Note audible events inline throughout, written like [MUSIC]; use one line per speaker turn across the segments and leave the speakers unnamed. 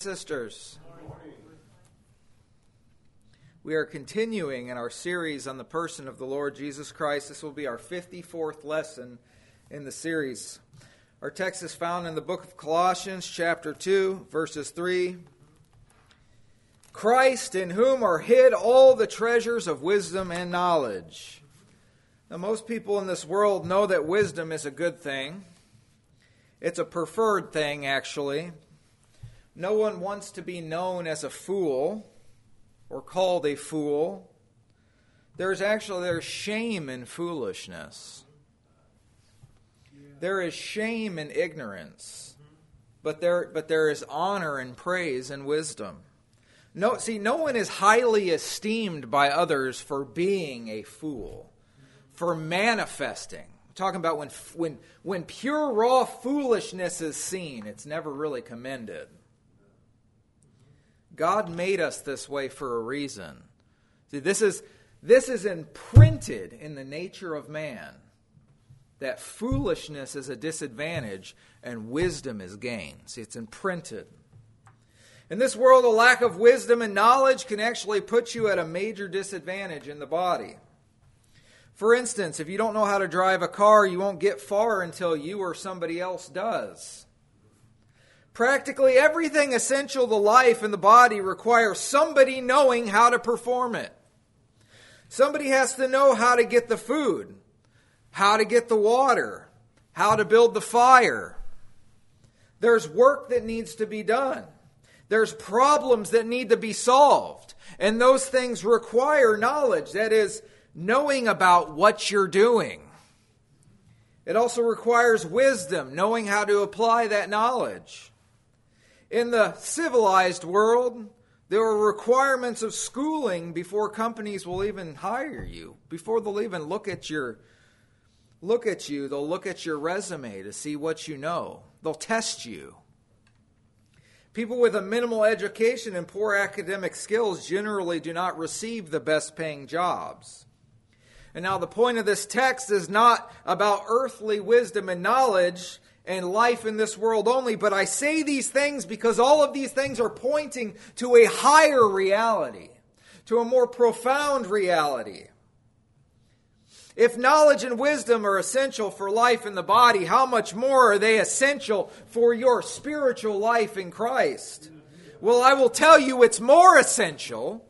Sisters, we are continuing in our series on the person of the Lord Jesus Christ. This will be our 54th lesson in the series. Our text is found in the book of Colossians, chapter 2, verses 3. Christ, in whom are hid all the treasures of wisdom and knowledge. Now, most people in this world know that wisdom is a good thing, it's a preferred thing, actually. No one wants to be known as a fool or called a fool. There's actually there's shame in foolishness. There is shame in ignorance. But there but there is honor and praise and wisdom. No see no one is highly esteemed by others for being a fool, for manifesting. I'm talking about when when when pure raw foolishness is seen, it's never really commended. God made us this way for a reason. See, this is, this is imprinted in the nature of man that foolishness is a disadvantage and wisdom is gain. See, it's imprinted. In this world, a lack of wisdom and knowledge can actually put you at a major disadvantage in the body. For instance, if you don't know how to drive a car, you won't get far until you or somebody else does. Practically everything essential to life in the body requires somebody knowing how to perform it. Somebody has to know how to get the food, how to get the water, how to build the fire. There's work that needs to be done. There's problems that need to be solved. And those things require knowledge. That is, knowing about what you're doing. It also requires wisdom, knowing how to apply that knowledge. In the civilized world, there are requirements of schooling before companies will even hire you, before they'll even look at your look at you, they'll look at your resume to see what you know. They'll test you. People with a minimal education and poor academic skills generally do not receive the best paying jobs. And now, the point of this text is not about earthly wisdom and knowledge, and life in this world only, but I say these things because all of these things are pointing to a higher reality, to a more profound reality. If knowledge and wisdom are essential for life in the body, how much more are they essential for your spiritual life in Christ? Well, I will tell you it's more essential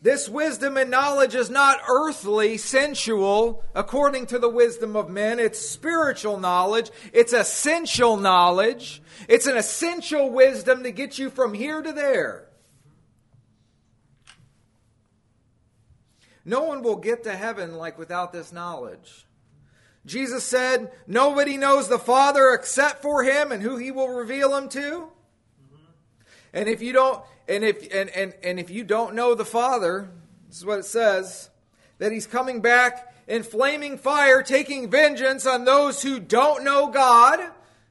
this wisdom and knowledge is not earthly, sensual, according to the wisdom of men. It's spiritual knowledge. It's essential knowledge. It's an essential wisdom to get you from here to there. No one will get to heaven like without this knowledge. Jesus said, Nobody knows the Father except for him and who he will reveal him to. And if you don't and if and, and, and if you don't know the Father, this is what it says, that he's coming back in flaming fire, taking vengeance on those who don't know God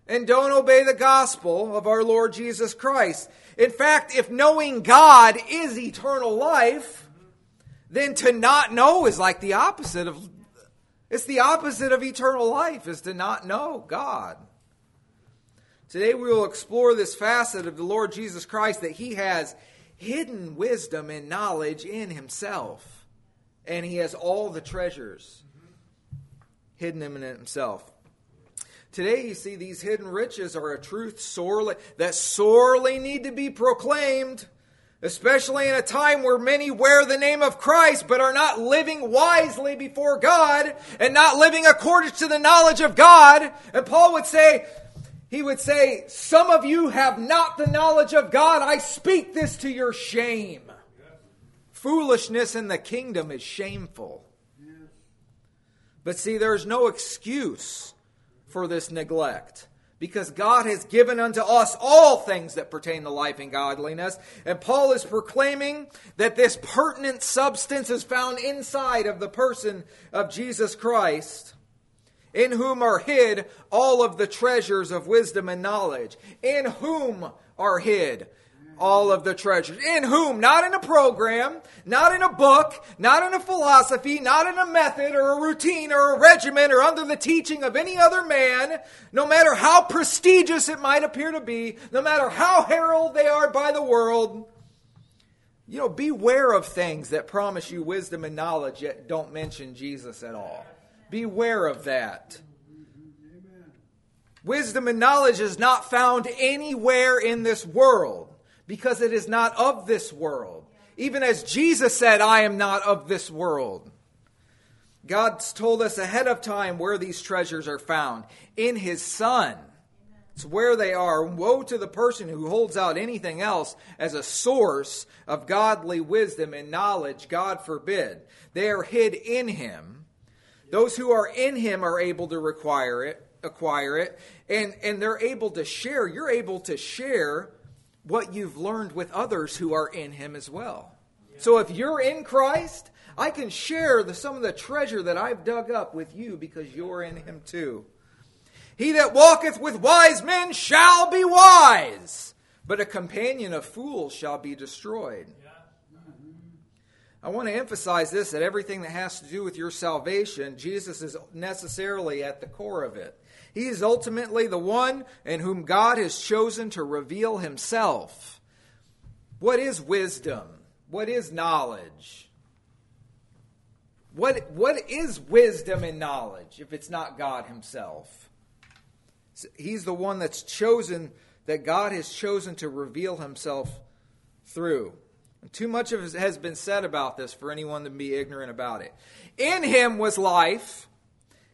and don't obey the gospel of our Lord Jesus Christ. In fact, if knowing God is eternal life, then to not know is like the opposite of it's the opposite of eternal life is to not know God. Today we will explore this facet of the Lord Jesus Christ that he has hidden wisdom and knowledge in himself. And he has all the treasures hidden in himself. Today, you see, these hidden riches are a truth sorely, that sorely need to be proclaimed, especially in a time where many wear the name of Christ but are not living wisely before God and not living according to the knowledge of God. And Paul would say, he would say, Some of you have not the knowledge of God. I speak this to your shame. Foolishness in the kingdom is shameful. But see, there's no excuse for this neglect because God has given unto us all things that pertain to life and godliness. And Paul is proclaiming that this pertinent substance is found inside of the person of Jesus Christ in whom are hid all of the treasures of wisdom and knowledge. In whom are hid all of the treasures. In whom? Not in a program, not in a book, not in a philosophy, not in a method or a routine or a regimen or under the teaching of any other man, no matter how prestigious it might appear to be, no matter how heralded they are by the world. You know, beware of things that promise you wisdom and knowledge yet don't mention Jesus at all. Beware of that. Wisdom and knowledge is not found anywhere in this world because it is not of this world. Even as Jesus said, I am not of this world. God's told us ahead of time where these treasures are found in His Son. It's where they are. Woe to the person who holds out anything else as a source of godly wisdom and knowledge. God forbid. They are hid in Him. Those who are in Him are able to require it, acquire it, and, and they're able to share. You're able to share what you've learned with others who are in Him as well. So if you're in Christ, I can share the, some of the treasure that I've dug up with you because you're in Him too. He that walketh with wise men shall be wise, but a companion of fools shall be destroyed. I want to emphasize this that everything that has to do with your salvation, Jesus is necessarily at the core of it. He is ultimately the one in whom God has chosen to reveal himself. What is wisdom? What is knowledge? What, what is wisdom and knowledge if it's not God himself? He's the one that's chosen, that God has chosen to reveal himself through. Too much of has been said about this for anyone to be ignorant about it. In him was life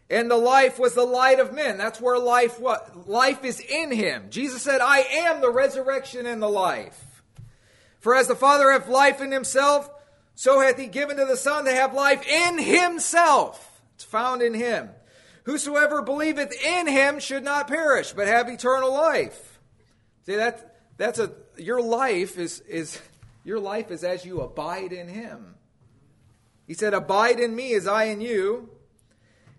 and the life was the light of men. That's where life what life is in him. Jesus said, "I am the resurrection and the life." For as the Father hath life in himself, so hath he given to the Son to have life in himself. It's found in him. Whosoever believeth in him should not perish, but have eternal life. See that that's a your life is is your life is as you abide in him. He said, Abide in me as I in you.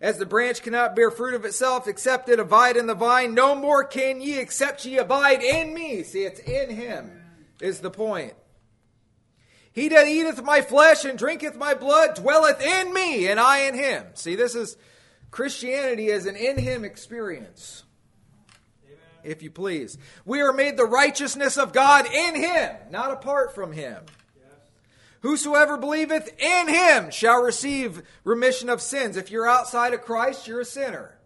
As the branch cannot bear fruit of itself except it abide in the vine, no more can ye except ye abide in me. See, it's in him, is the point. He that eateth my flesh and drinketh my blood dwelleth in me, and I in him. See, this is Christianity as an in him experience. If you please. We are made the righteousness of God in him, not apart from him. Whosoever believeth in him shall receive remission of sins. If you're outside of Christ, you're a sinner.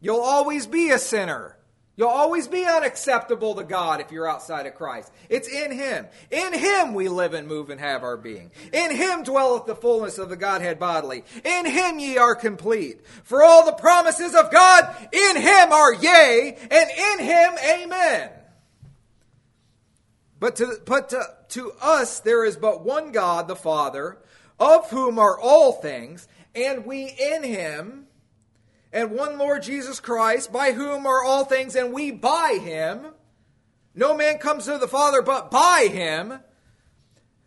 You'll always be a sinner. You'll always be unacceptable to God if you're outside of Christ. It's in Him. In Him we live and move and have our being. In Him dwelleth the fullness of the Godhead bodily. In Him ye are complete. For all the promises of God in Him are yea, and in Him amen. But to, but to, to us there is but one God, the Father, of whom are all things, and we in him, and one Lord Jesus Christ, by whom are all things, and we by him. No man comes to the Father but by him.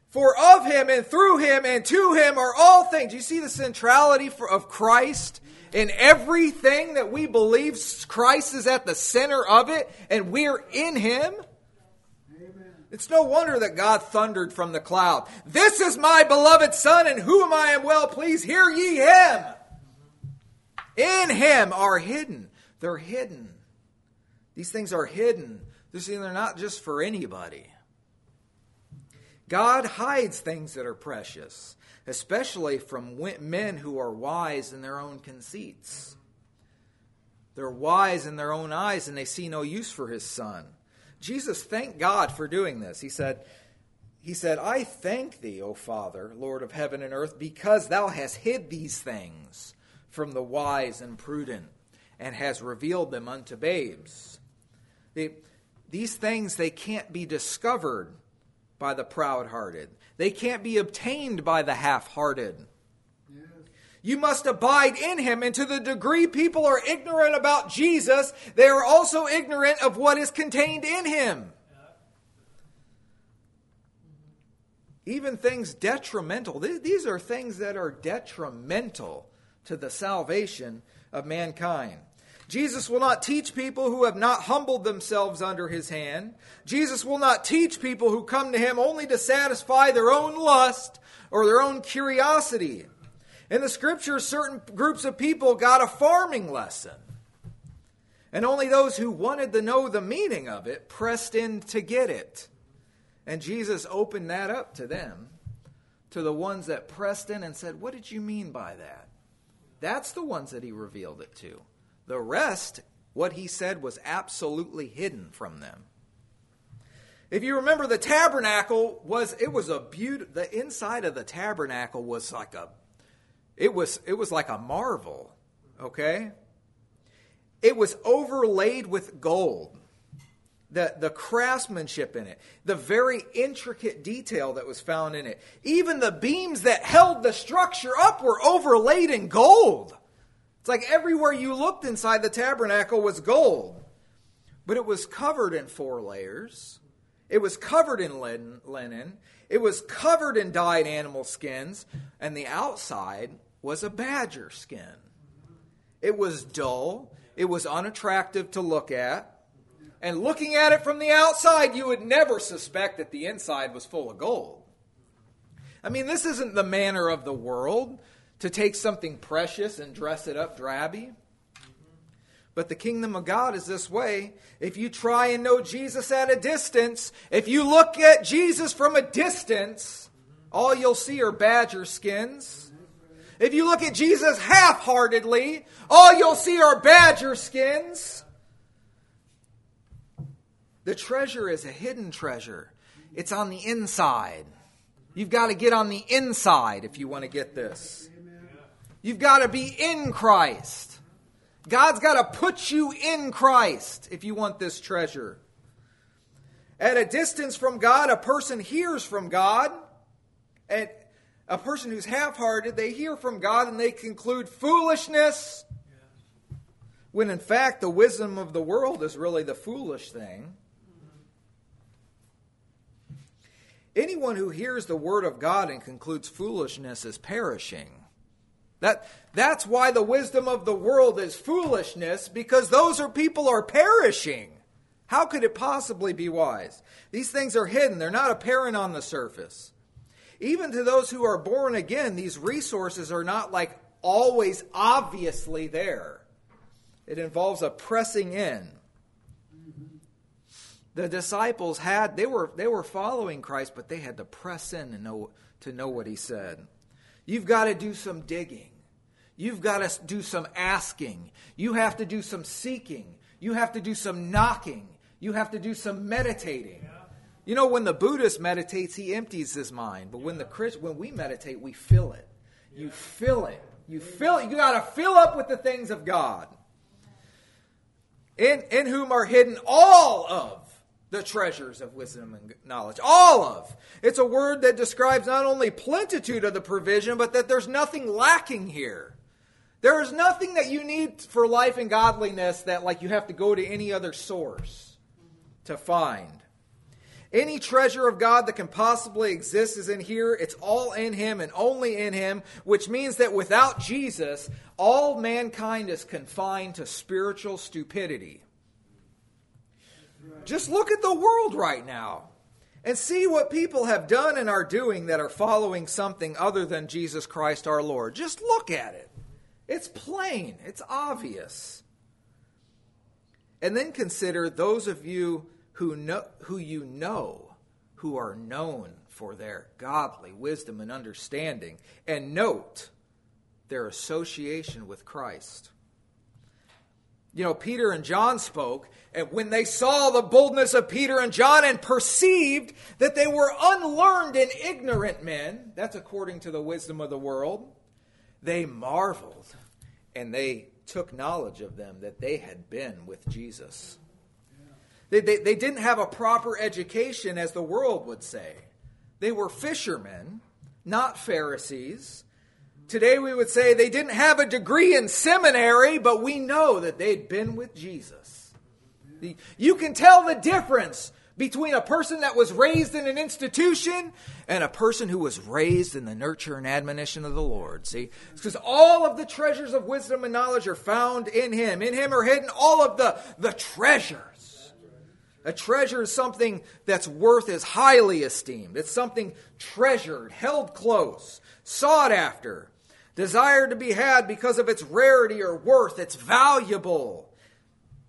For of him and through him and to him are all things. You see the centrality of Christ in everything that we believe Christ is at the center of it and we're in him? It's no wonder that God thundered from the cloud. This is my beloved Son, in whom I am well pleased. Hear ye him. In him are hidden. They're hidden. These things are hidden. They're not just for anybody. God hides things that are precious, especially from men who are wise in their own conceits. They're wise in their own eyes and they see no use for his son. Jesus thanked God for doing this. He said, he said, I thank thee, O Father, Lord of heaven and earth, because thou hast hid these things from the wise and prudent, and has revealed them unto babes. They, these things, they can't be discovered by the proud hearted, they can't be obtained by the half hearted. You must abide in him. And to the degree people are ignorant about Jesus, they are also ignorant of what is contained in him. Even things detrimental. These are things that are detrimental to the salvation of mankind. Jesus will not teach people who have not humbled themselves under his hand. Jesus will not teach people who come to him only to satisfy their own lust or their own curiosity. In the scriptures, certain groups of people got a farming lesson. And only those who wanted to know the meaning of it pressed in to get it. And Jesus opened that up to them, to the ones that pressed in and said, What did you mean by that? That's the ones that he revealed it to. The rest, what he said was absolutely hidden from them. If you remember, the tabernacle was it was a beauty. The inside of the tabernacle was like a, it was it was like a marvel. Okay, it was overlaid with gold. The, the craftsmanship in it, the very intricate detail that was found in it. Even the beams that held the structure up were overlaid in gold. It's like everywhere you looked inside the tabernacle was gold, but it was covered in four layers. It was covered in linen. It was covered in dyed animal skins, and the outside was a badger skin. It was dull. It was unattractive to look at. And looking at it from the outside, you would never suspect that the inside was full of gold. I mean, this isn't the manner of the world to take something precious and dress it up drabby. But the kingdom of God is this way. If you try and know Jesus at a distance, if you look at Jesus from a distance, all you'll see are badger skins. If you look at Jesus half heartedly, all you'll see are badger skins. The treasure is a hidden treasure, it's on the inside. You've got to get on the inside if you want to get this. You've got to be in Christ. God's got to put you in Christ if you want this treasure. At a distance from God, a person hears from God. At a person who's half hearted, they hear from God and they conclude foolishness, when in fact the wisdom of the world is really the foolish thing. Anyone who hears the word of God and concludes foolishness is perishing. That, that's why the wisdom of the world is foolishness, because those are people are perishing. How could it possibly be wise? These things are hidden, they're not apparent on the surface. Even to those who are born again, these resources are not like always obviously there. It involves a pressing in. The disciples had they were they were following Christ, but they had to press in to know to know what he said. You've got to do some digging. You've got to do some asking. You have to do some seeking. You have to do some knocking. You have to do some meditating. You know, when the Buddhist meditates, he empties his mind. But when the Christ, when we meditate, we fill it. You fill it. You fill it. You got to fill up with the things of God. In, in whom are hidden all of the treasures of wisdom and knowledge. All of. It's a word that describes not only plenitude of the provision, but that there's nothing lacking here. There is nothing that you need for life and godliness that like you have to go to any other source to find. Any treasure of God that can possibly exist is in here. It's all in Him and only in Him, which means that without Jesus, all mankind is confined to spiritual stupidity. Just look at the world right now and see what people have done and are doing that are following something other than Jesus Christ our Lord. Just look at it. It's plain, it's obvious. And then consider those of you who know who you know who are known for their godly wisdom and understanding and note their association with Christ. You know, Peter and John spoke, and when they saw the boldness of Peter and John and perceived that they were unlearned and ignorant men, that's according to the wisdom of the world, they marveled and they took knowledge of them that they had been with Jesus. They, they, they didn't have a proper education, as the world would say. They were fishermen, not Pharisees. Today we would say they didn't have a degree in seminary, but we know that they'd been with Jesus. You can tell the difference between a person that was raised in an institution and a person who was raised in the nurture and admonition of the Lord. See? It's because all of the treasures of wisdom and knowledge are found in Him. In Him are hidden all of the, the treasures. A treasure is something that's worth is highly esteemed. It's something treasured, held close, sought after, desired to be had because of its rarity or worth. It's valuable.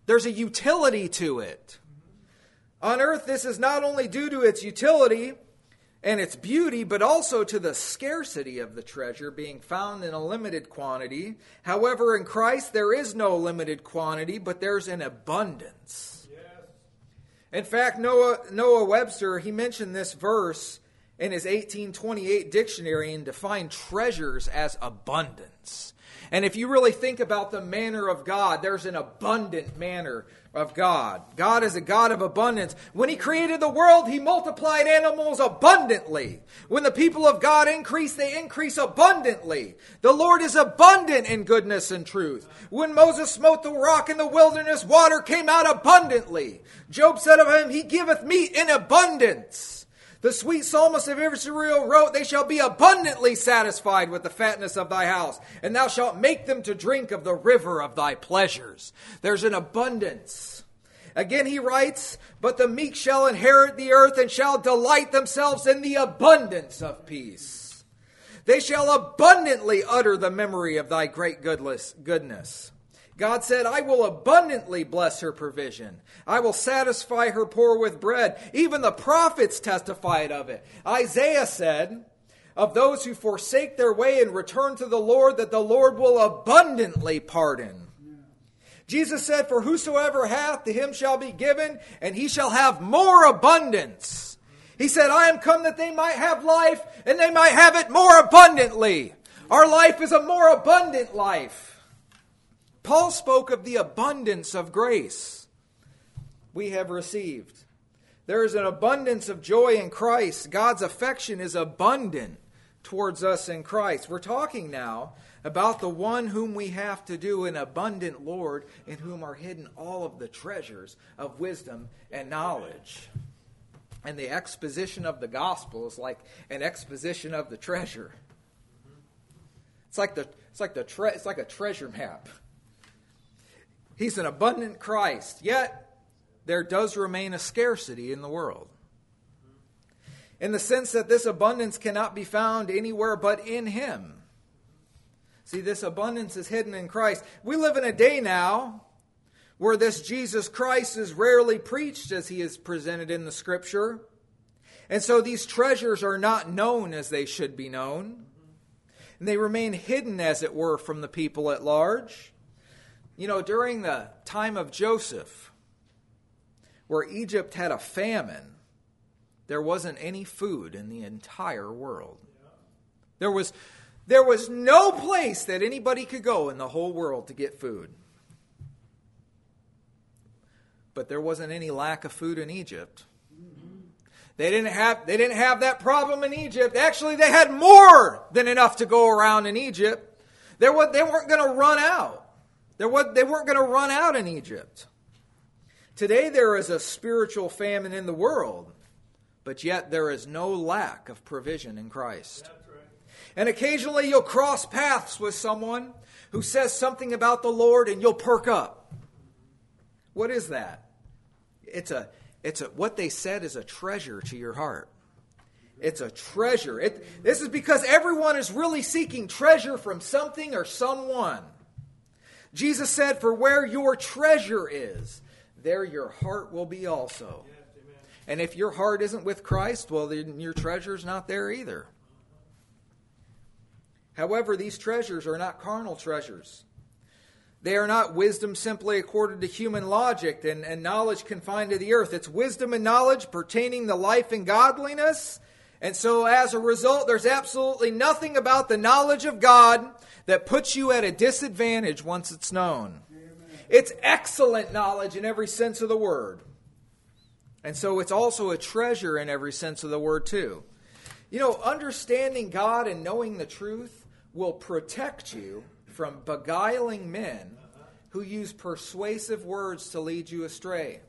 There's a utility to it. On earth, this is not only due to its utility and its beauty, but also to the scarcity of the treasure being found in a limited quantity. However, in Christ, there is no limited quantity, but there's an abundance. Yes. In fact, Noah, Noah Webster, he mentioned this verse in his 1828 dictionary and defined treasures as abundance. And if you really think about the manner of God, there's an abundant manner of God. God is a God of abundance. When He created the world, He multiplied animals abundantly. When the people of God increase, they increase abundantly. The Lord is abundant in goodness and truth. When Moses smote the rock in the wilderness, water came out abundantly. Job said of him, He giveth meat in abundance. The sweet psalmist of Israel wrote, They shall be abundantly satisfied with the fatness of thy house, and thou shalt make them to drink of the river of thy pleasures. There's an abundance. Again, he writes, But the meek shall inherit the earth and shall delight themselves in the abundance of peace. They shall abundantly utter the memory of thy great goodness. God said, I will abundantly bless her provision. I will satisfy her poor with bread. Even the prophets testified of it. Isaiah said, of those who forsake their way and return to the Lord, that the Lord will abundantly pardon. Jesus said, For whosoever hath, to him shall be given, and he shall have more abundance. He said, I am come that they might have life, and they might have it more abundantly. Our life is a more abundant life. Paul spoke of the abundance of grace we have received. There is an abundance of joy in Christ. God's affection is abundant towards us in Christ. We're talking now about the one whom we have to do an abundant Lord, in whom are hidden all of the treasures of wisdom and knowledge. And the exposition of the gospel is like an exposition of the treasure. It's like the it's like the tre- it's like a treasure map. He's an abundant Christ, yet there does remain a scarcity in the world. In the sense that this abundance cannot be found anywhere but in Him. See, this abundance is hidden in Christ. We live in a day now where this Jesus Christ is rarely preached as he is presented in the Scripture. And so these treasures are not known as they should be known. And they remain hidden, as it were, from the people at large. You know, during the time of Joseph, where Egypt had a famine, there wasn't any food in the entire world. There was, there was no place that anybody could go in the whole world to get food. But there wasn't any lack of food in Egypt. They didn't have they didn't have that problem in Egypt. Actually, they had more than enough to go around in Egypt. They, were, they weren't going to run out. There was, they weren't going to run out in Egypt. Today there is a spiritual famine in the world, but yet there is no lack of provision in Christ. Right. And occasionally you'll cross paths with someone who says something about the Lord and you'll perk up. What is that? It's a it's a what they said is a treasure to your heart. It's a treasure. It, this is because everyone is really seeking treasure from something or someone. Jesus said, For where your treasure is, there your heart will be also. And if your heart isn't with Christ, well, then your treasure's not there either. However, these treasures are not carnal treasures. They are not wisdom simply according to human logic and, and knowledge confined to the earth. It's wisdom and knowledge pertaining to life and godliness. And so, as a result, there's absolutely nothing about the knowledge of God that puts you at a disadvantage once it's known. It's excellent knowledge in every sense of the word. And so it's also a treasure in every sense of the word, too. You know, understanding God and knowing the truth will protect you from beguiling men who use persuasive words to lead you astray.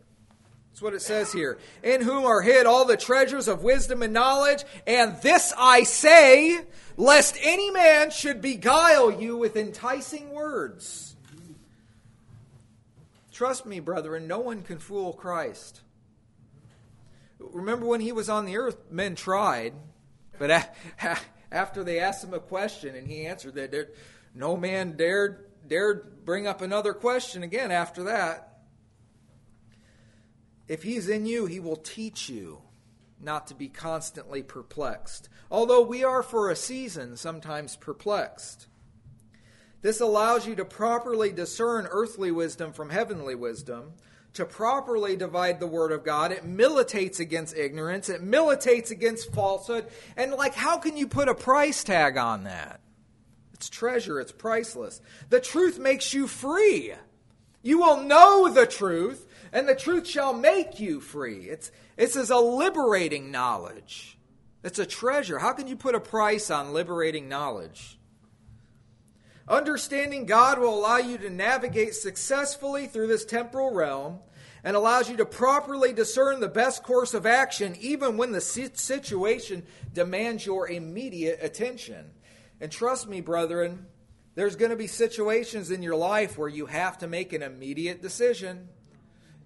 That's what it says here. In whom are hid all the treasures of wisdom and knowledge. And this I say, lest any man should beguile you with enticing words. Trust me, brethren, no one can fool Christ. Remember when he was on the earth, men tried, but after they asked him a question and he answered that, no man dared dared bring up another question again after that. If he's in you, he will teach you not to be constantly perplexed. Although we are for a season sometimes perplexed. This allows you to properly discern earthly wisdom from heavenly wisdom, to properly divide the Word of God. It militates against ignorance, it militates against falsehood. And, like, how can you put a price tag on that? It's treasure, it's priceless. The truth makes you free. You will know the truth, and the truth shall make you free. It's, it's as a liberating knowledge. It's a treasure. How can you put a price on liberating knowledge? Understanding God will allow you to navigate successfully through this temporal realm and allows you to properly discern the best course of action even when the situation demands your immediate attention. And trust me, brethren, there's going to be situations in your life where you have to make an immediate decision.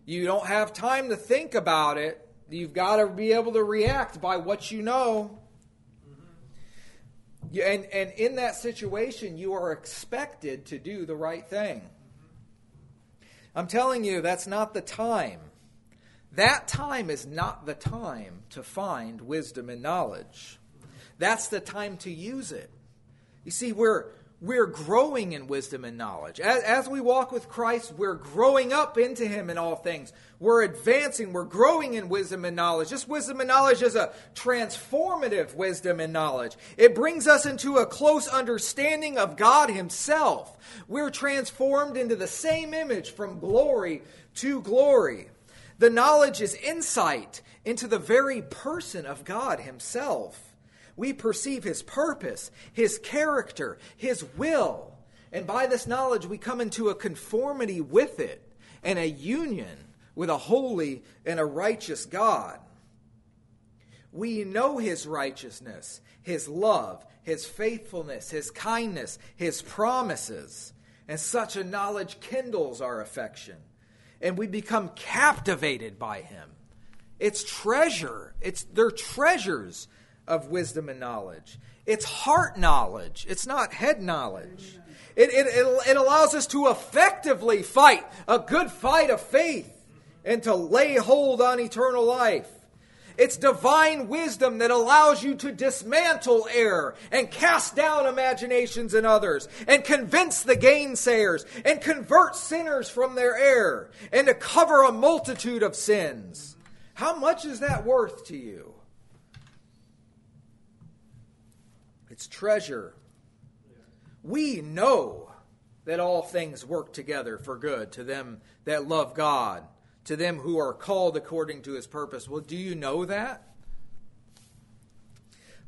You don't have time to think about it. You've got to be able to react by what you know. And, and in that situation, you are expected to do the right thing. I'm telling you, that's not the time. That time is not the time to find wisdom and knowledge. That's the time to use it. You see, we're, we're growing in wisdom and knowledge. As, as, we walk with Christ, we're growing up into Him in all things. We're advancing, we're growing in wisdom and knowledge. This wisdom and knowledge is a transformative wisdom and knowledge. It brings us into a close understanding of God Himself. We're transformed into the same image from glory to glory. The knowledge is insight into the very person of God Himself we perceive his purpose, his character, his will. And by this knowledge, we come into a conformity with it and a union with a holy and a righteous God. We know his righteousness, his love, his faithfulness, his kindness, his promises. And such a knowledge kindles our affection. And we become captivated by him. It's treasure. It's they're treasures of wisdom and knowledge. It's heart knowledge, it's not head knowledge. It, it, it, it, allows us to effectively fight a good fight of faith and to lay hold on eternal life. It's divine wisdom that allows you to dismantle error and cast down imaginations in others and convince the gainsayers and convert sinners from their error and to cover a multitude of sins. How much is that worth to you? It's treasure. We know that all things work together for good to them that love God, to them who are called according to his purpose. Well, do you know that?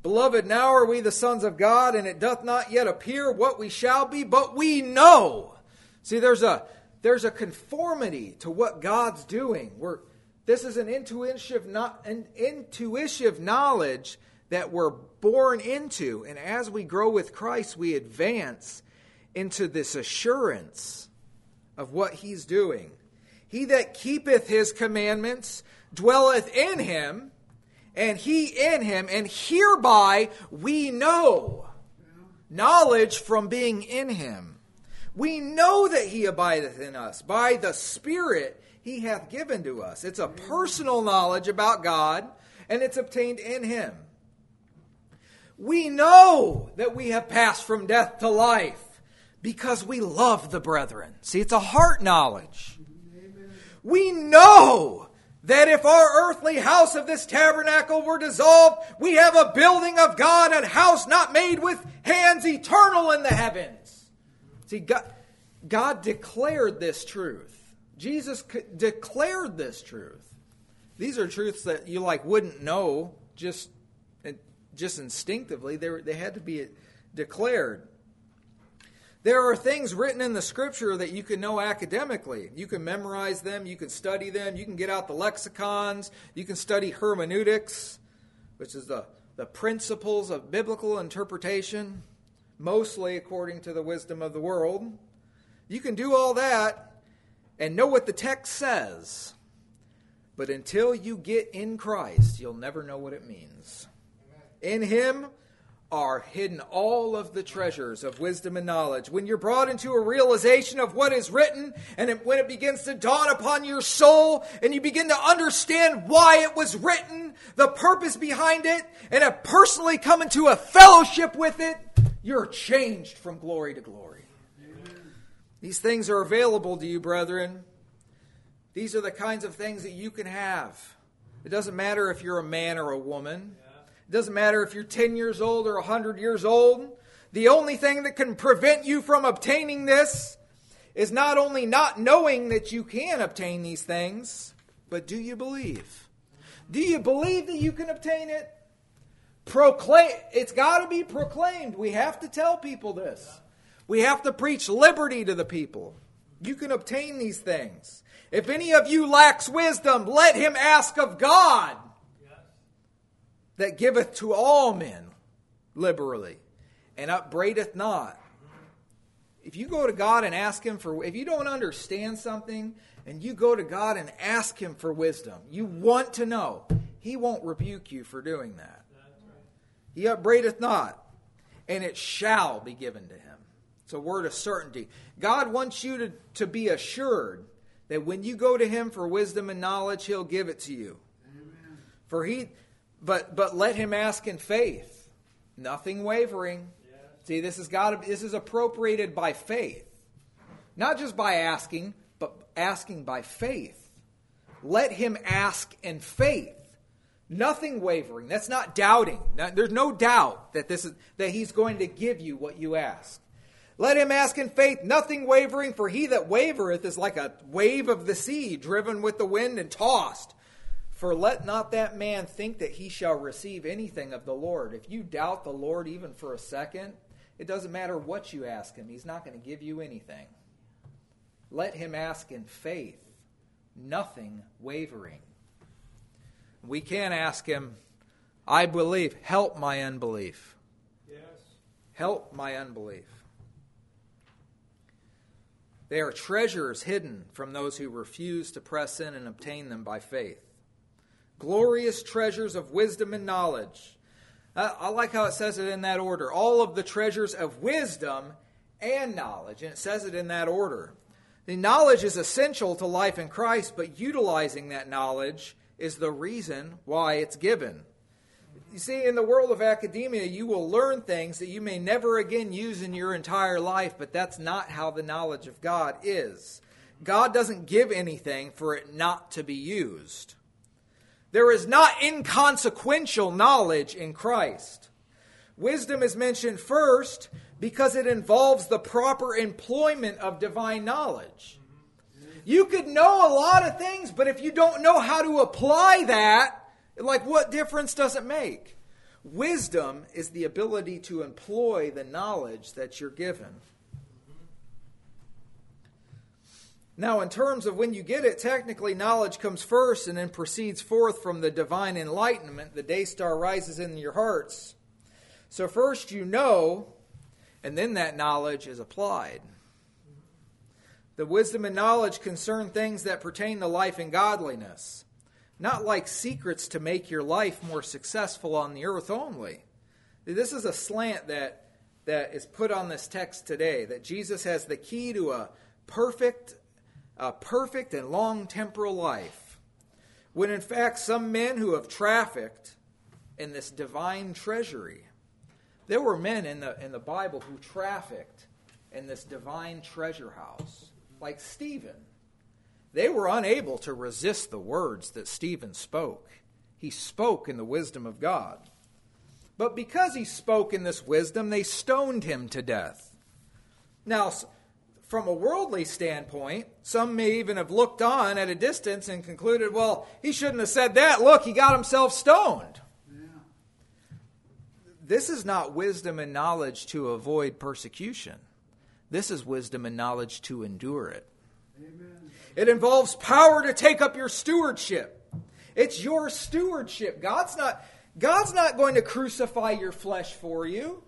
Beloved, now are we the sons of God, and it doth not yet appear what we shall be, but we know. See, there's a there's a conformity to what God's doing. We're, this is an intuitive, not an intuitive knowledge that we're born into. And as we grow with Christ, we advance into this assurance of what He's doing. He that keepeth His commandments dwelleth in Him, and He in Him, and hereby we know knowledge from being in Him. We know that He abideth in us by the Spirit He hath given to us. It's a personal knowledge about God, and it's obtained in Him. We know that we have passed from death to life because we love the brethren. See, it's a heart knowledge. We know that if our earthly house of this tabernacle were dissolved, we have a building of God, a house not made with hands, eternal in the heavens. See, God, God declared this truth. Jesus declared this truth. These are truths that you like wouldn't know just just instinctively, they, were, they had to be declared. There are things written in the scripture that you can know academically. You can memorize them, you can study them, you can get out the lexicons, you can study hermeneutics, which is the, the principles of biblical interpretation, mostly according to the wisdom of the world. You can do all that and know what the text says. But until you get in Christ, you'll never know what it means. In Him, are hidden all of the treasures of wisdom and knowledge. When you're brought into a realization of what is written, and it, when it begins to dawn upon your soul, and you begin to understand why it was written, the purpose behind it, and have personally come into a fellowship with it, you're changed from glory to glory. Amen. These things are available to you, brethren. These are the kinds of things that you can have. It doesn't matter if you're a man or a woman. It doesn't matter if you're 10 years old or 100 years old. The only thing that can prevent you from obtaining this is not only not knowing that you can obtain these things, but do you believe? Do you believe that you can obtain it? Proclaim it's got to be proclaimed. We have to tell people this. We have to preach liberty to the people. You can obtain these things. If any of you lacks wisdom, let him ask of God that giveth to all men liberally and upbraideth not. If you go to God and ask Him for, if you don't understand something and you go to God and ask Him for wisdom, you want to know, He won't rebuke you for doing that. He upbraideth not, and it shall be given to him. It's a word of certainty. God wants you to, to be assured that when you go to Him for wisdom and knowledge, He'll give it to you. Amen. For He, but but let him ask in faith, nothing wavering. Yes. See, this is God. This is appropriated by faith, not just by asking, but asking by faith. Let him ask in faith, nothing wavering. That's not doubting. There's no doubt that this is that he's going to give you what you ask. Let him ask in faith, nothing wavering, for he that wavereth is like a wave of the sea, driven with the wind and tossed. For let not that man think that he shall receive anything of the Lord. If you doubt the Lord even for a second, it doesn't matter what you ask him, he's not going to give you anything. Let him ask in faith, nothing wavering. We can ask him, I believe, help my unbelief. Yes. Help my unbelief. They are treasures hidden from those who refuse to press in and obtain them by faith glorious treasures of wisdom and knowledge. Uh, I like how it says it in that order. All of the treasures of wisdom and knowledge. And it says it in that order. The knowledge is essential to life in Christ, but utilizing that knowledge is the reason why it's given. You see, in the world of academia, you will learn things that you may never again use in your entire life, but that's not how the knowledge of God is. God doesn't give anything for it not to be used. There is not inconsequential knowledge in Christ. Wisdom is mentioned first because it involves the proper employment of divine knowledge. You could know a lot of things, but if you don't know how to apply that, like what difference does it make? Wisdom is the ability to employ the knowledge that you're given. Now, in terms of when you get it, technically knowledge comes first and then proceeds forth from the divine enlightenment. The day star rises in your hearts. So, first you know, and then that knowledge is applied. The wisdom and knowledge concern things that pertain to life and godliness, not like secrets to make your life more successful on the earth only. This is a slant that, that is put on this text today that Jesus has the key to a perfect a perfect and long temporal life, when in fact some men who have trafficked in this divine treasury, there were men in the, in the Bible who trafficked in this divine treasure house, like Stephen. They were unable to resist the words that Stephen spoke. He spoke in the wisdom of God. But because he spoke in this wisdom, they stoned him to death. Now, from a worldly standpoint, some may even have looked on at a distance and concluded, well, he shouldn't have said that. Look, he got himself stoned. Yeah. This is not wisdom and knowledge to avoid persecution. This is wisdom and knowledge to endure it. Amen. It involves power to take up your stewardship. It's your stewardship. God's not, God's not going to crucify your flesh for you.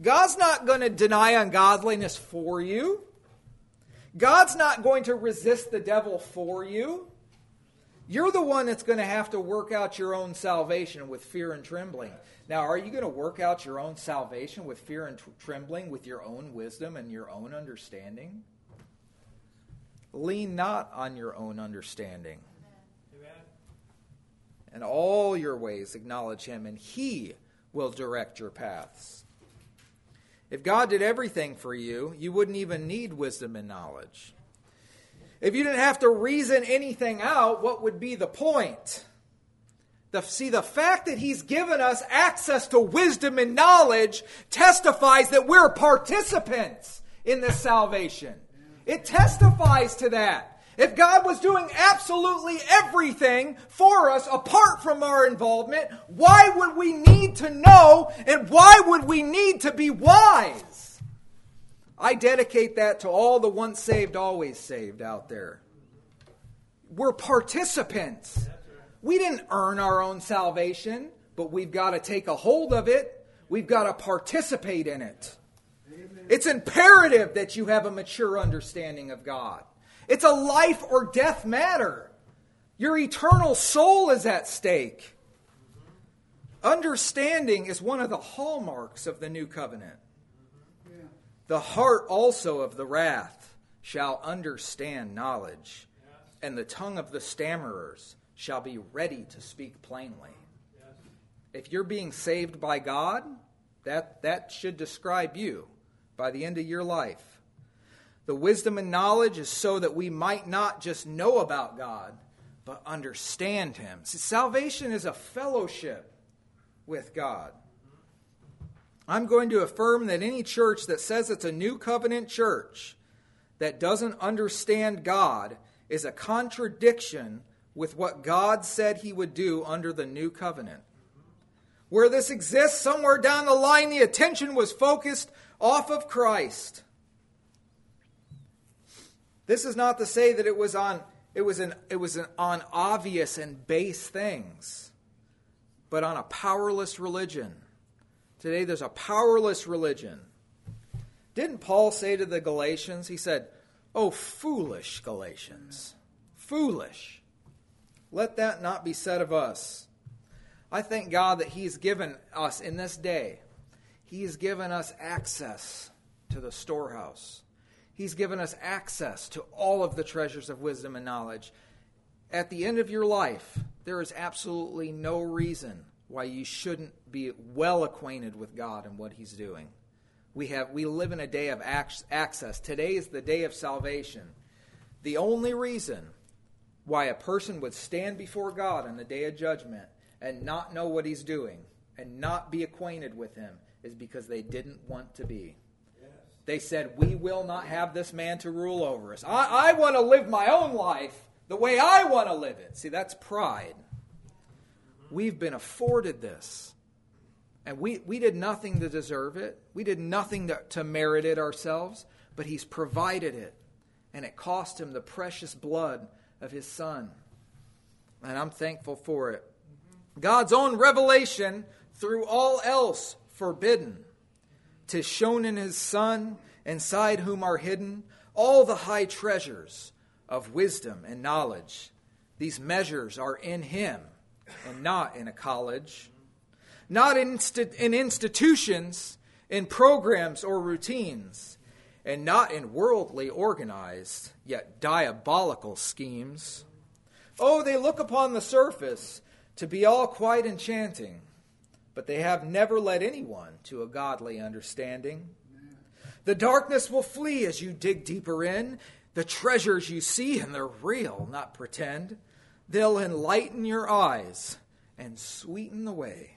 God's not going to deny ungodliness for you. God's not going to resist the devil for you. You're the one that's going to have to work out your own salvation with fear and trembling. Now, are you going to work out your own salvation with fear and trembling, with your own wisdom and your own understanding? Lean not on your own understanding. And all your ways acknowledge him, and he will direct your paths. If God did everything for you, you wouldn't even need wisdom and knowledge. If you didn't have to reason anything out, what would be the point? The, see, the fact that he's given us access to wisdom and knowledge testifies that we're participants in this salvation. It testifies to that. If God was doing absolutely everything for us apart from our involvement, why would we need to know and why would we need to be wise? I dedicate that to all the once saved, always saved out there. We're participants. We didn't earn our own salvation, but we've got to take a hold of it. We've got to participate in it. It's imperative that you have a mature understanding of God. It's a life or death matter. Your eternal soul is at stake. Understanding is one of the hallmarks of the new covenant. The heart also of the wrath shall understand knowledge, and the tongue of the stammerers shall be ready to speak plainly. If you're being saved by God, that, that should describe you by the end of your life. The wisdom and knowledge is so that we might not just know about God, but understand Him. See, salvation is a fellowship with God. I'm going to affirm that any church that says it's a new covenant church that doesn't understand God is a contradiction with what God said he would do under the new covenant. Where this exists, somewhere down the line, the attention was focused off of Christ. This is not to say that it was on it was an it was an, on obvious and base things, but on a powerless religion Today there's a powerless religion. Didn't Paul say to the Galatians, he said, Oh, foolish Galatians, foolish. Let that not be said of us. I thank God that He's given us in this day, He has given us access to the storehouse. He's given us access to all of the treasures of wisdom and knowledge. At the end of your life, there is absolutely no reason why you shouldn't be well acquainted with God and what He's doing. We, have, we live in a day of access. Today is the day of salvation. The only reason why a person would stand before God on the day of judgment and not know what He's doing and not be acquainted with Him is because they didn't want to be. They said, We will not have this man to rule over us. I, I want to live my own life the way I want to live it. See, that's pride. We've been afforded this. And we, we did nothing to deserve it. We did nothing to, to merit it ourselves, but He's provided it. And it cost Him the precious blood of His Son. And I'm thankful for it. God's own revelation through all else forbidden. Tis shown in His Son, inside whom are hidden all the high treasures of wisdom and knowledge. These measures are in Him and not in a college, not in, in institutions, in programs or routines, and not in worldly organized, yet diabolical schemes. Oh, they look upon the surface to be all quite enchanting, but they have never led anyone to a godly understanding. The darkness will flee as you dig deeper in. The treasures you see, and they're real, not pretend. They'll enlighten your eyes and sweeten the way.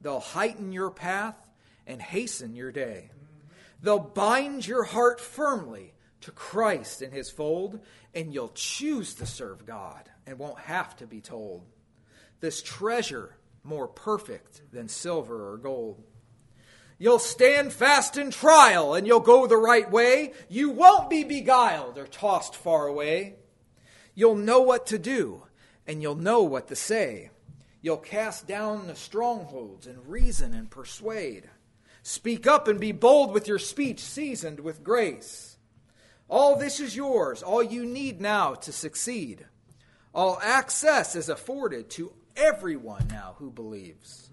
They'll heighten your path and hasten your day. They'll bind your heart firmly to Christ in his fold, and you'll choose to serve God and won't have to be told. This treasure more perfect than silver or gold. You'll stand fast in trial and you'll go the right way. You won't be beguiled or tossed far away. You'll know what to do and you'll know what to say. You'll cast down the strongholds and reason and persuade. Speak up and be bold with your speech, seasoned with grace. All this is yours, all you need now to succeed. All access is afforded to everyone now who believes.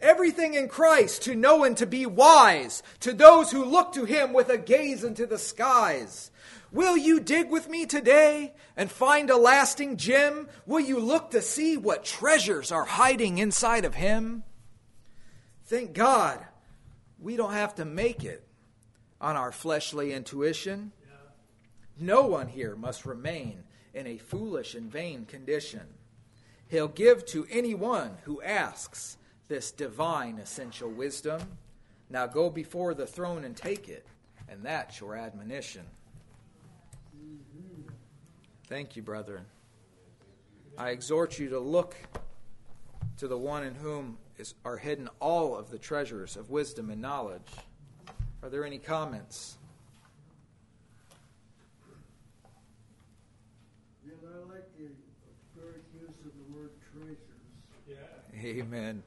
Everything in Christ to know and to be wise, to those who look to him with a gaze into the skies. Will you dig with me today and find a lasting gem? Will you look to see what treasures are hiding inside of him? Thank God we don't have to make it on our fleshly intuition. No one here must remain in a foolish and vain condition. He'll give to anyone who asks this divine essential wisdom. Now go before the throne and take it, and that's your admonition. Thank you, brethren. I exhort you to look to the one in whom is, are hidden all of the treasures of wisdom and knowledge. Are there any comments?
Yeah, I like the correct use of the word treasures.
Yeah.
Amen.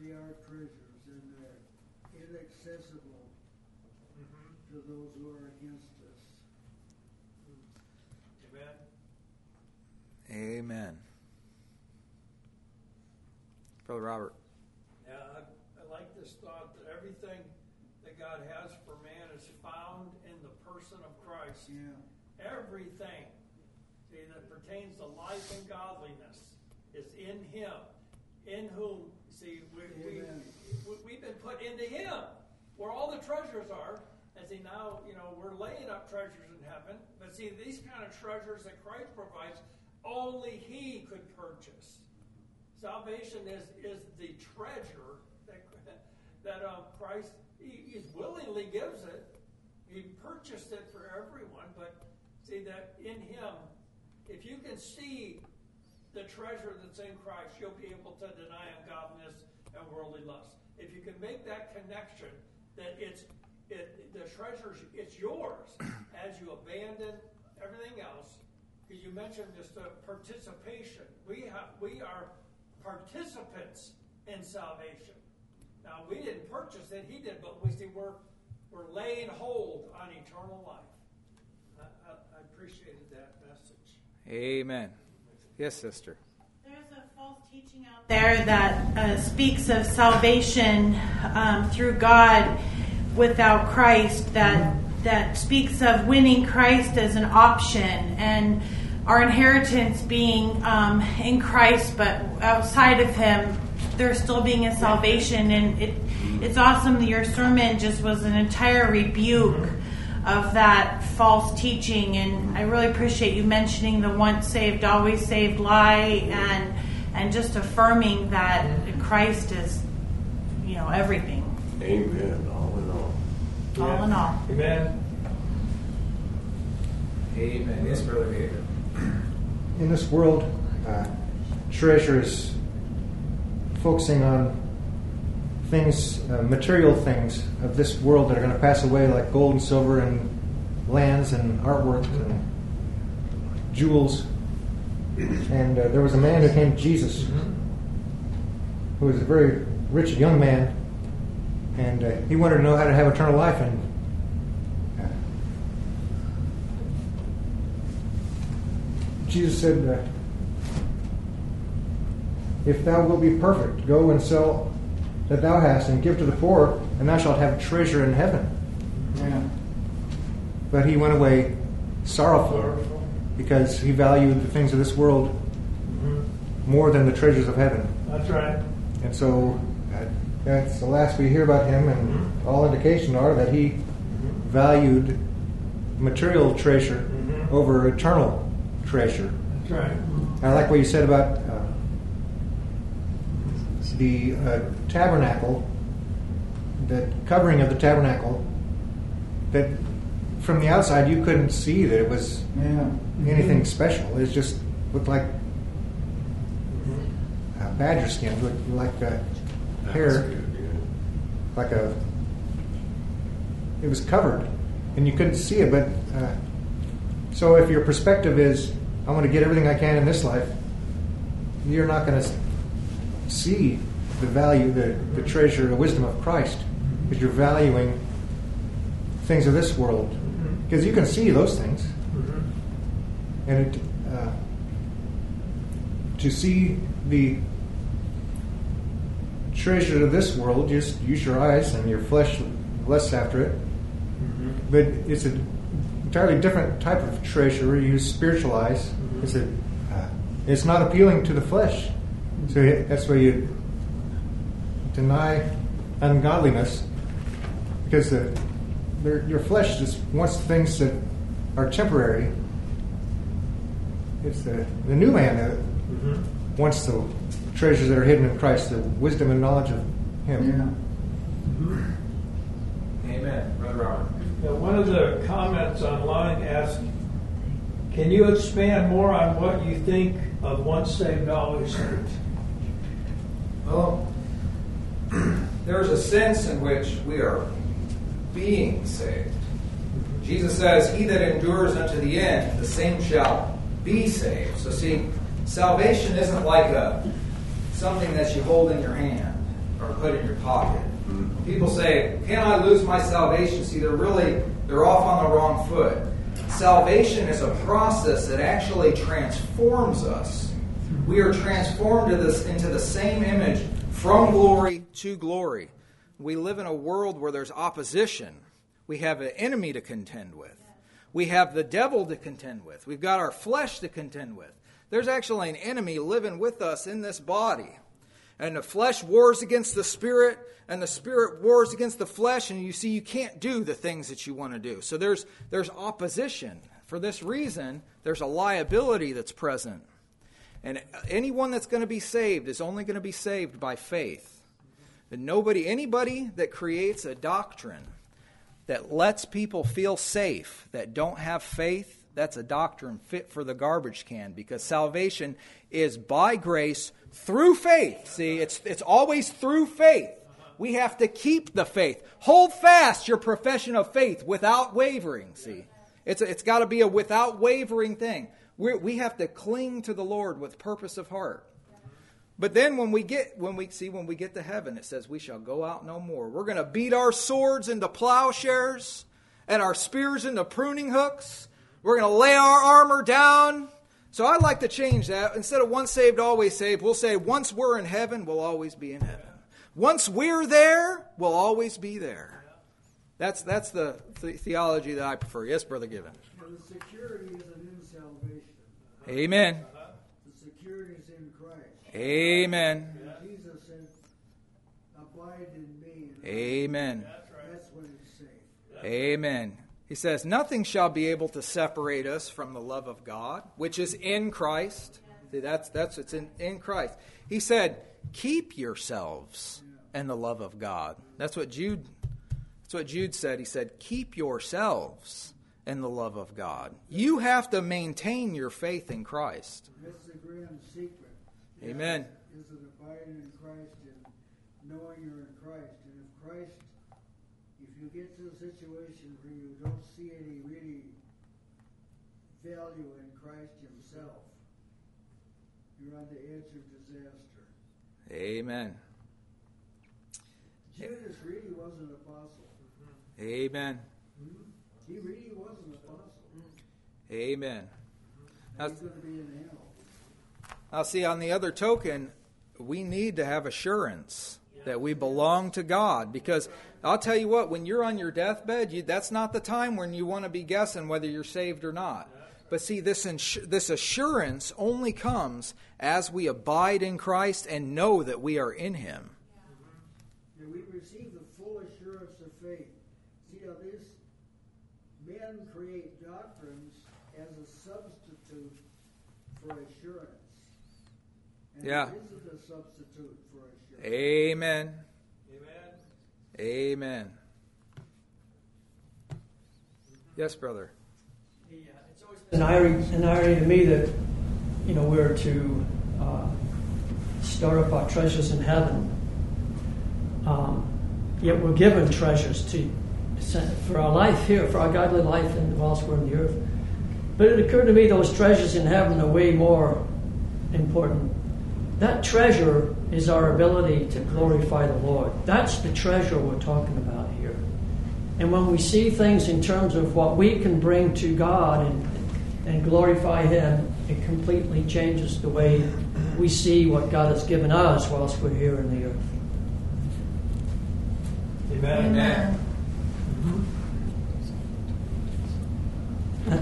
They are treasures and they're inaccessible
Mm-hmm.
to those who are against us.
Amen.
Amen. Brother Robert.
Yeah, I, I like this thought that everything that God has for man is found in the person of Christ.
Yeah.
Everything see, that pertains to life and godliness is in Him, in whom, see, we, we, we've been put into Him, where all the treasures are. And see, now, you know, we're laying up treasures in heaven. But see, these kind of treasures that Christ provides, only He could purchase. Salvation is, is the treasure that, [LAUGHS] that uh, Christ he, he willingly gives it. He purchased it for everyone, but see that in Him, if you can see the treasure that's in Christ, you'll be able to deny ungodliness and worldly lust. If you can make that connection, that it's it, the treasure it's yours [CLEARS THROAT] as you abandon everything else. Because you mentioned just the participation. We have we are participants in salvation. Now we didn't purchase it; He did, but we see we're we're laying hold on eternal life. I, I, I appreciated that message.
Amen. Yes, sister.
There's a false teaching out there that uh, speaks of salvation um, through God without Christ. That that speaks of winning Christ as an option and our inheritance being um, in Christ, but outside of Him, there still being a salvation. And it, it's awesome. that Your sermon just was an entire rebuke of that false teaching and I really appreciate you mentioning the once saved always saved lie and and just affirming that Christ is you know everything
Amen. All in all.
all in all
Amen.
Amen. Yes, Brother David.
in this world, uh, treasure is focusing on things, uh, material things of this world that are going to pass away, like gold and silver and lands and artwork and jewels. And uh, there was a man who came to Jesus, who was a very rich young man, and uh, he wanted to know how to have eternal life. And uh, Jesus said, uh, If thou wilt be perfect, go and sell that thou hast and give to the poor, and thou shalt have treasure in heaven.
Yeah.
But he went away sorrowful because he valued the things of this world mm-hmm. more than the treasures of heaven.
That's right.
And so that's the last we hear about him, and mm-hmm. all indications are that he mm-hmm. valued material treasure over eternal treasure.
That's right.
And I like what you said about the uh, tabernacle, the covering of the tabernacle, that from the outside you couldn't see that it was
Yeah.
anything special. It just looked like uh, badger skin, looked like uh,
That's
hair,
good, yeah.
like a it was covered, and you couldn't see it. But uh, so if your perspective is, I want to get everything I can in this life, you're not going to see the value, the, the treasure, the wisdom of Christ, because you're valuing things of this world. Because you can see those things, and it, uh, to see the treasure of this world, just use your eyes and your flesh lusts after it. But it's an entirely different type of treasure you use spiritual eyes. It's a, uh, it's not appealing to the flesh. So that's why you deny ungodliness because the, their- your flesh just wants things that are temporary. It's the, the new man that mm-hmm. wants the treasures that are hidden in Christ, the wisdom and knowledge of Him. Mm-hmm.
Amen. Brother Robert.
Now, one of the comments online asked, can you expand more on what you think of once saved, always saved?
Well, [CLEARS THROAT] there's a sense in which we are being saved. Jesus says, He that endures unto the end, the same shall be saved. So, see, salvation isn't like a something that you hold in your hand or put in your pocket. Mm-hmm. People say, Can I lose my salvation? See, they're really they're off on the wrong foot. Salvation is a process that actually transforms us. We are transformed into the same image from glory to glory. We live in a world where there's opposition. We have an enemy to contend with. We have the devil to contend with. We've got our flesh to contend with. There's actually an enemy living with us in this body. And the flesh wars against the spirit, and the spirit wars against the flesh, and you see you can't do the things that you want to do. So there's there's opposition. For this reason, there's a liability that's present. And anyone that's going to be saved is only going to be saved by faith. And nobody, anybody that creates a doctrine that lets people feel safe that don't have faith, that's a doctrine fit for the garbage can because salvation is by grace through faith. See, it's, it's always through faith. We have to keep the faith. Hold fast your profession of faith without wavering. See, it's, it's got to be a without wavering thing. We're, we have to cling to the Lord with purpose of heart. But then when we get when we see when we get to heaven, it says we shall go out no more. We're going to beat our swords into plowshares and our spears into pruning hooks. We're going to lay our armor down. So I'd like to change that. Instead of once saved, always saved, we'll say once we're in heaven, we'll always be in heaven. Once we're there, we'll always be there. That's that's the, the theology that I prefer. Yes, brother Given.
The security salvation.
Amen.
The security is in Christ.
Amen.
And Jesus said, Abide in me.
Amen.
That's it's safe.
Amen. He says, Nothing shall be able to separate us from the love of God, which is in Christ. See, that's that's what's in, in Christ. He said, Keep yourselves in the love of God. That's what Jude that's what Jude said. He said, Keep yourselves in the love of God. You have to maintain your faith in Christ.
That's the grand secret.
Amen.
Is it abiding in Christ and knowing you're in Christ. And if Christ, if you get to a situation where you don't see any really value in Christ Himself, you're on the edge of disaster.
Amen.
Judas really was an apostle.
Amen.
He really was an apostle.
Amen. Now,
He's going to be in hell.
Now, see, on the other token, we need to have assurance that we belong to God because I'll tell you what, when you're on your deathbed, you, that's not the time when you want to be guessing whether you're saved or not. But see, this, ins- this assurance only comes as we abide in Christ and know that we are in Him.
And we receive the full assurance of faith. See how this men create doctrines as a substitute for assurance. And
Yeah.
it isn't a substitute for assurance.
Amen.
Amen.
Amen. Yes, brother.
an irony, an irony to me that you know we're to uh, store up our treasures in heaven. Um, yet we're given treasures to for our life here, for our godly life in, whilst we're on the earth. But it occurred to me those treasures in heaven are way more important. That treasure is our ability to glorify the Lord. That's the treasure we're talking about here. And when we see things in terms of what we can bring to God and, and glorify Him, it completely changes the way we see what God has given us whilst we're here in the earth.
Amen.
Amen. Mm-hmm.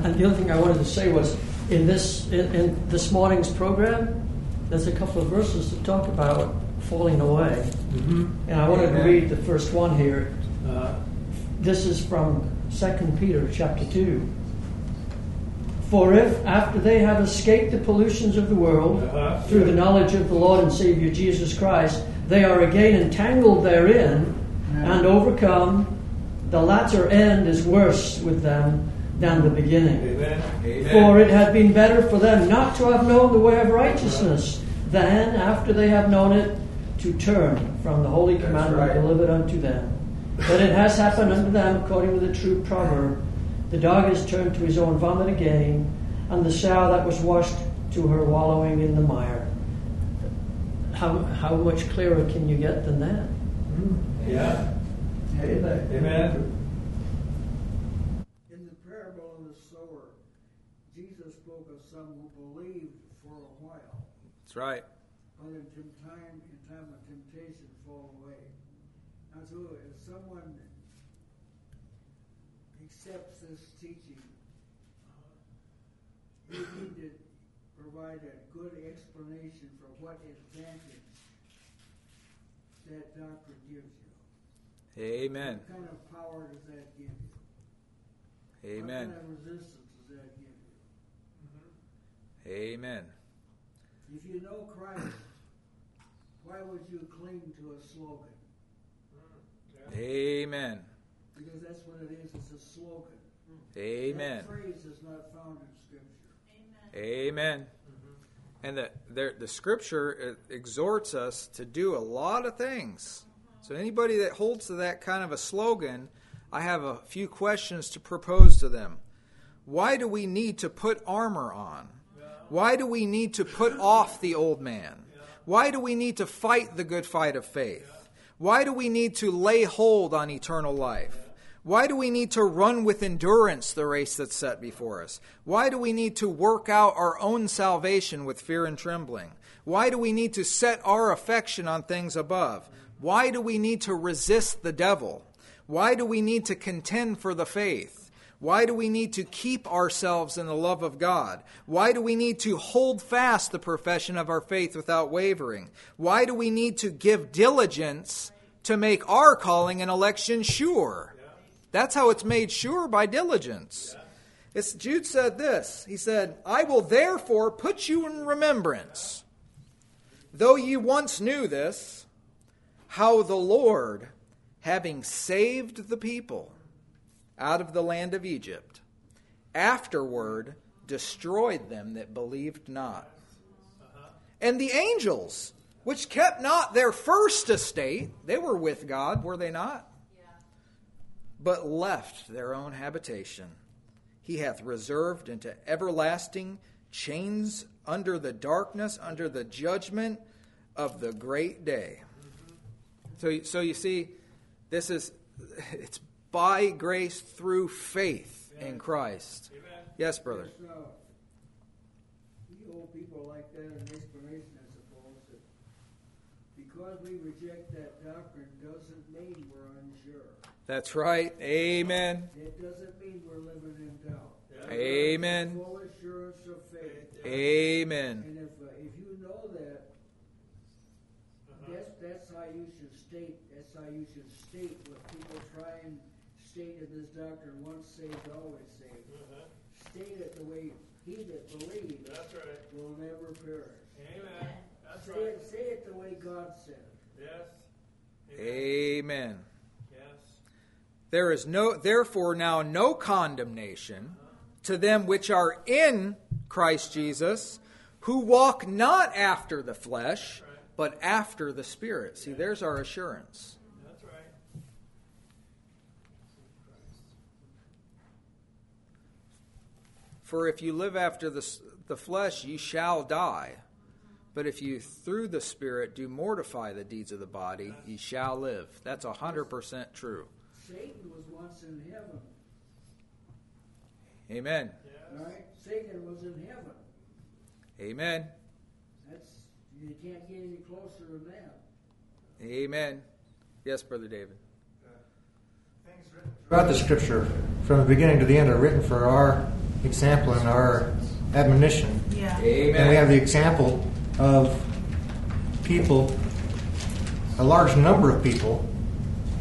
And the other thing I wanted to say was in this in, in, this morning's program, there's a couple of verses that talk about falling away,
Mm-hmm.
and I wanted to read the first one here.
Uh,
This is from 2 Peter chapter 2. For if, after they have escaped the pollutions of the world,
Uh-huh.
through the knowledge of the Lord and Savior Jesus Christ, they are again entangled therein and overcome, the latter end is worse with them than the beginning.
Amen.
For it had been better for them not to have known the way of righteousness than, after they have known it, to turn from the holy commandment
right.
delivered unto them. But it has happened unto them according to the true proverb the dog is turned to his own vomit again, and the sow that was washed to her wallowing in the mire. How, how much clearer can you get than that?
Yeah.
Amen.
Amen.
In the parable of the sower, Jesus spoke of some who believed for a while,
That's right.
but in time, in time of temptation, fall away. Now, so if someone accepts this teaching, uh, we need to provide a good explanation for what advantage that doctrine gives you.
Amen.
What kind of power does that give you?
Amen.
What kind of resistance does that give you?
Amen.
If you know Christ, why would you cling to a slogan?
Amen.
Because that's what it is, it's a slogan.
Amen.
That phrase is not found in Scripture.
Amen. Mm-hmm. And the, the, the scripture exhorts us to do a lot of things. So, anybody that holds to that kind of a slogan, I have a few questions to propose to them. Why do we need to put armor on? Why do we need to put off the old man? Why do we need to fight the good fight of faith? Why do we need to lay hold on eternal life? Why do we need to run with endurance the race that's set before us? Why do we need to work out our own salvation with fear and trembling? Why do we need to set our affection on things above? Why do we need to resist the devil? Why do we need to contend for the faith? Why do we need to keep ourselves in the love of God? Why do we need to hold fast the profession of our faith without wavering? Why do we need to give diligence to make our calling and election sure? That's how it's made sure by diligence. It's, Jude said this. He said, I will therefore put you in remembrance, though ye once knew this, how the Lord, having saved the people out of the land of Egypt, afterward destroyed them that believed not. And the angels, which kept not their first estate, they were with God, were they not? But left their own habitation. He hath reserved into everlasting chains under the darkness, under the judgment of the great day. So, so you see, this is [LAUGHS] it's by grace through faith in Christ. Yes, brother.
Yes, uh, we owe people like that an explanation, I suppose, that because we reject that doctrine doesn't mean we're unsure.
That's right. Amen.
It doesn't mean we're living in doubt.
Amen.
Full assurance of faith.
Amen.
And if, uh, if you know that, that's, that's how you should state, that's how you should state what people try and state in this doctrine, once saved, always saved. Mm-hmm. State it the way he that believes
That's right.
will never perish.
Amen. That's
Say
right.
it, say it the way God said it.
Yes.
Amen.
Yes.
There is no therefore now no condemnation uh-huh. to them which are in Christ Jesus, who walk not after the flesh, but after the Spirit. See, there's our assurance.
That's right.
For if you live after the, the flesh, ye shall die. But if you through the Spirit do mortify the deeds of the body, ye shall live. That's 100% true.
Satan was once in heaven,
Amen.
right? Satan was in heaven.
Amen.
That's you can't get any closer than that.
Amen. Yes, Brother David.
Uh, things Throughout the scripture, from the beginning to the end, are written for our example and our admonition.
Yeah.
And we have the example of people, a large number of people,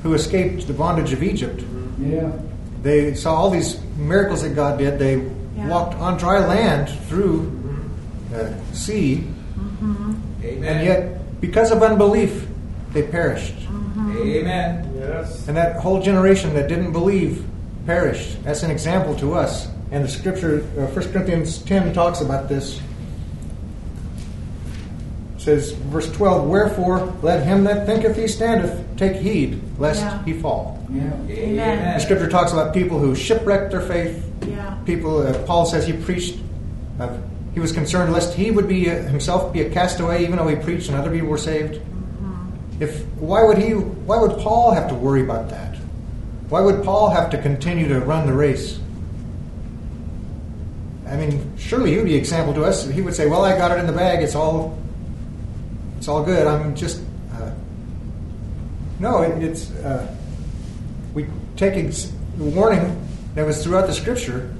who escaped the bondage of Egypt.
Yeah.
They saw all these miracles that God did. They
Yeah.
walked on dry land through the sea, mm-hmm.
Amen.
and yet, because of unbelief, they perished. Mm-hmm.
Amen.
Yes.
And that whole generation that didn't believe perished. That's an example to us. And the scripture, uh, 1 Corinthians 10 talks about this. It says, verse 12, Wherefore let him that thinketh he standeth take heed, lest
Yeah.
he fall.
Yeah.
The
Amen.
scripture talks about people who shipwrecked their faith.
Yeah.
People, uh, Paul says he preached, uh, he was concerned lest he would be uh, himself be a castaway, even though he preached and other people were saved. If why would he? Why would Paul have to worry about that? Why would Paul have to continue to run the race? I mean, surely he would be example to us. He would say, "Well, I got it in the bag. It's all, it's all good. I'm just." Uh, no, it, it's uh, we take ex- the warning that was throughout the Scripture.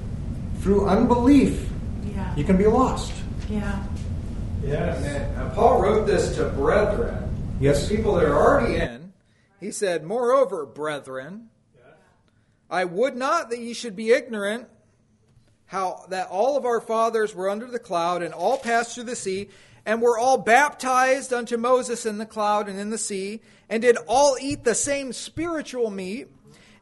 Through unbelief,
Yeah.
you can be lost.
Yeah.
Yes.
And Paul wrote this to brethren.
Yes.
People that are already in. He said, Moreover, brethren, I would not that ye should be ignorant how that all of our fathers were under the cloud and all passed through the sea and were all baptized unto Moses in the cloud and in the sea and did all eat the same spiritual meat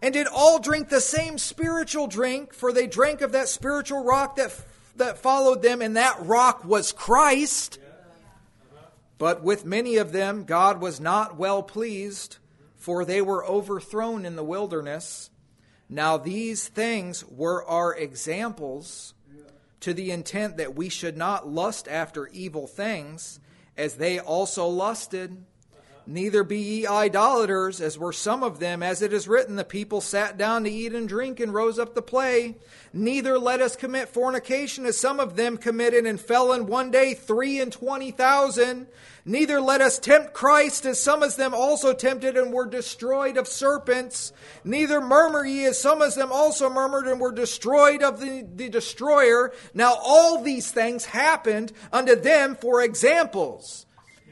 and did all drink the same spiritual drink for they drank of that spiritual rock that that followed them and that rock was Christ but with many of them God was not well pleased, for they were overthrown in the wilderness. Now these things were our examples, to the intent that we should not lust after evil things, as they also lusted. Neither be ye idolaters, as were some of them, as it is written, the people sat down to eat and drink and rose up to play. Neither let us commit fornication, as some of them committed and fell in one day three and twenty thousand. Neither let us tempt Christ, as some of them also tempted and were destroyed of serpents. Neither murmur ye, as some of them also murmured and were destroyed of the, the destroyer. Now all these things happened unto them for examples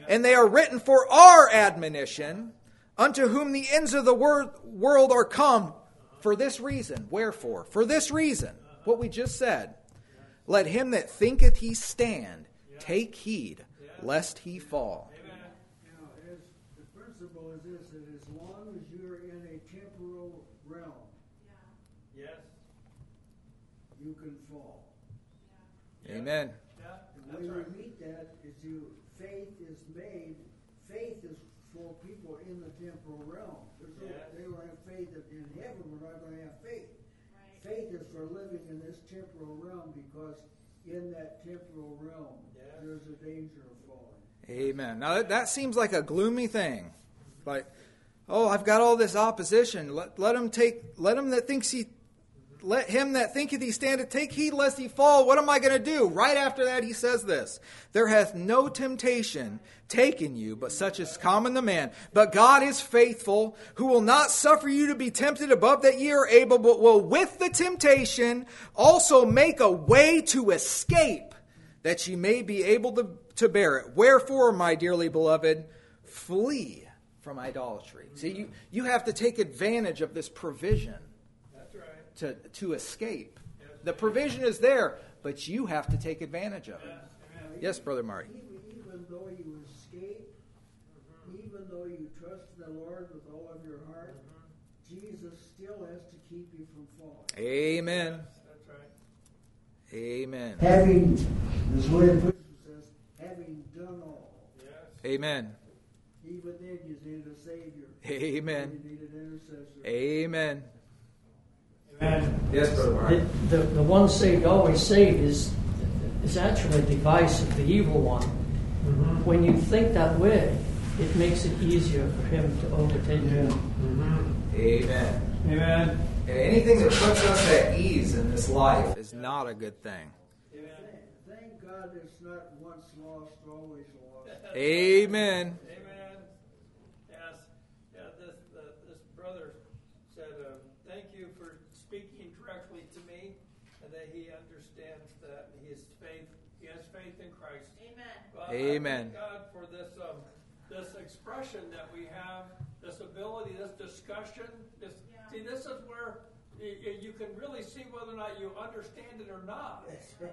and they are written for our admonition, unto whom the ends of the wor- world are come for this reason. Wherefore? For this reason, what we just said. Let him that thinketh he stand take heed, lest he fall.
Now, as the principle is this: that as long as you're in a temporal realm,
Yes.
you can fall.
Amen.
Yeah.
The
That's
way
right.
we meet that is you faith is made. Faith is for people in the temporal realm. There's no,
Yes.
They don't have faith in heaven. We're not going to have faith. Faith is for living in this temporal realm because in that temporal realm
Yes.
there's a danger of falling.
Amen. Now that, that seems like a gloomy thing. Like, oh, I've got all this opposition. Let, let him take. Let him that thinks he. Let him that thinketh he standeth take heed lest he fall. What am I going to do? Right after that, he says this There hath no temptation taken you, but such is common to man. But God is faithful, who will not suffer you to be tempted above that ye are able, but will with the temptation also make a way to escape, that ye may be able to, to bear it. Wherefore, my dearly beloved, flee from idolatry. See, you, you have to take advantage of this provision. To, to escape. The provision is there, but you have to take advantage of it. Yes, Brother Marty.
Even, even though you escape, mm-hmm. even though you trust the Lord with all of your heart, mm-hmm. Jesus still has to keep you from falling.
Amen.
That's right.
Amen.
Having, as William Whitson says, having done all,
Yes.
Amen.
even then you need a Savior.
Amen.
You need an intercessor.
Amen.
Amen.
Yes, Brother Mark.
It, the, the one saved, always saved is, is actually a device of the evil one.
Mm-hmm.
When you think that way, it makes it easier for him to overtake you.
Mm-hmm.
Amen.
Amen.
Anything that puts us at ease in this life is not a good thing.
Amen.
Thank God it's not once lost, always lost.
Amen.
Amen. Yes. Yeah. This the, this brother said, uh, "Thank you for speaking directly to me, and that he understands that he has faith. He has faith in Christ."
Amen.
I thank God for this um, this expression that we have, this ability, this discussion. This
Yeah.
see, this is where you, you can really see whether or not you understand it or not.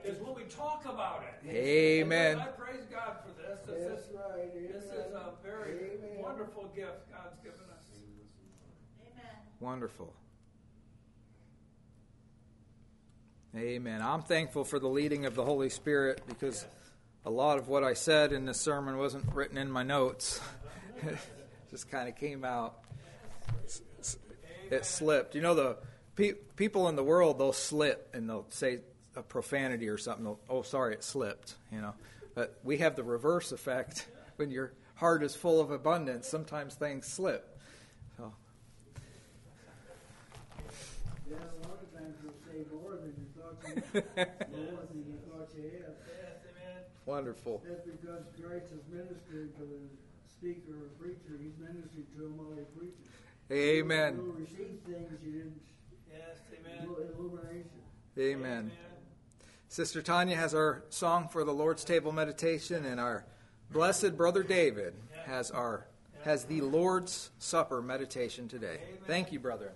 Is when we talk about it.
Amen.
I praise God for this. This
That's
is
right.
this is a very
Amen.
wonderful gift God's given us.
Amen.
Wonderful. Amen. I'm thankful for the leading of the Holy Spirit because a lot of what I said in this sermon wasn't written in my notes. It [LAUGHS] just kind of came out. It slipped. You know, the pe- people in the world, they'll slip and they'll say a profanity or something. They'll, oh, sorry, it slipped. You know, but we have the reverse effect. When your heart is full of abundance, sometimes things slip. So,
Yeah, a lot of times you'll say more than you thought you, [LAUGHS] more than you thought you had.
Yes, amen.
Wonderful.
That's because Christ is ministering to the speaker or preacher. He's ministering to him while he preaches.
Amen.
You'll receive things you didn't.
Yes, amen.
Illumination.
Amen. Sister Tanya has our song for the Lord's table meditation, and our blessed brother David has our has the Lord's supper meditation today. Thank you, brother.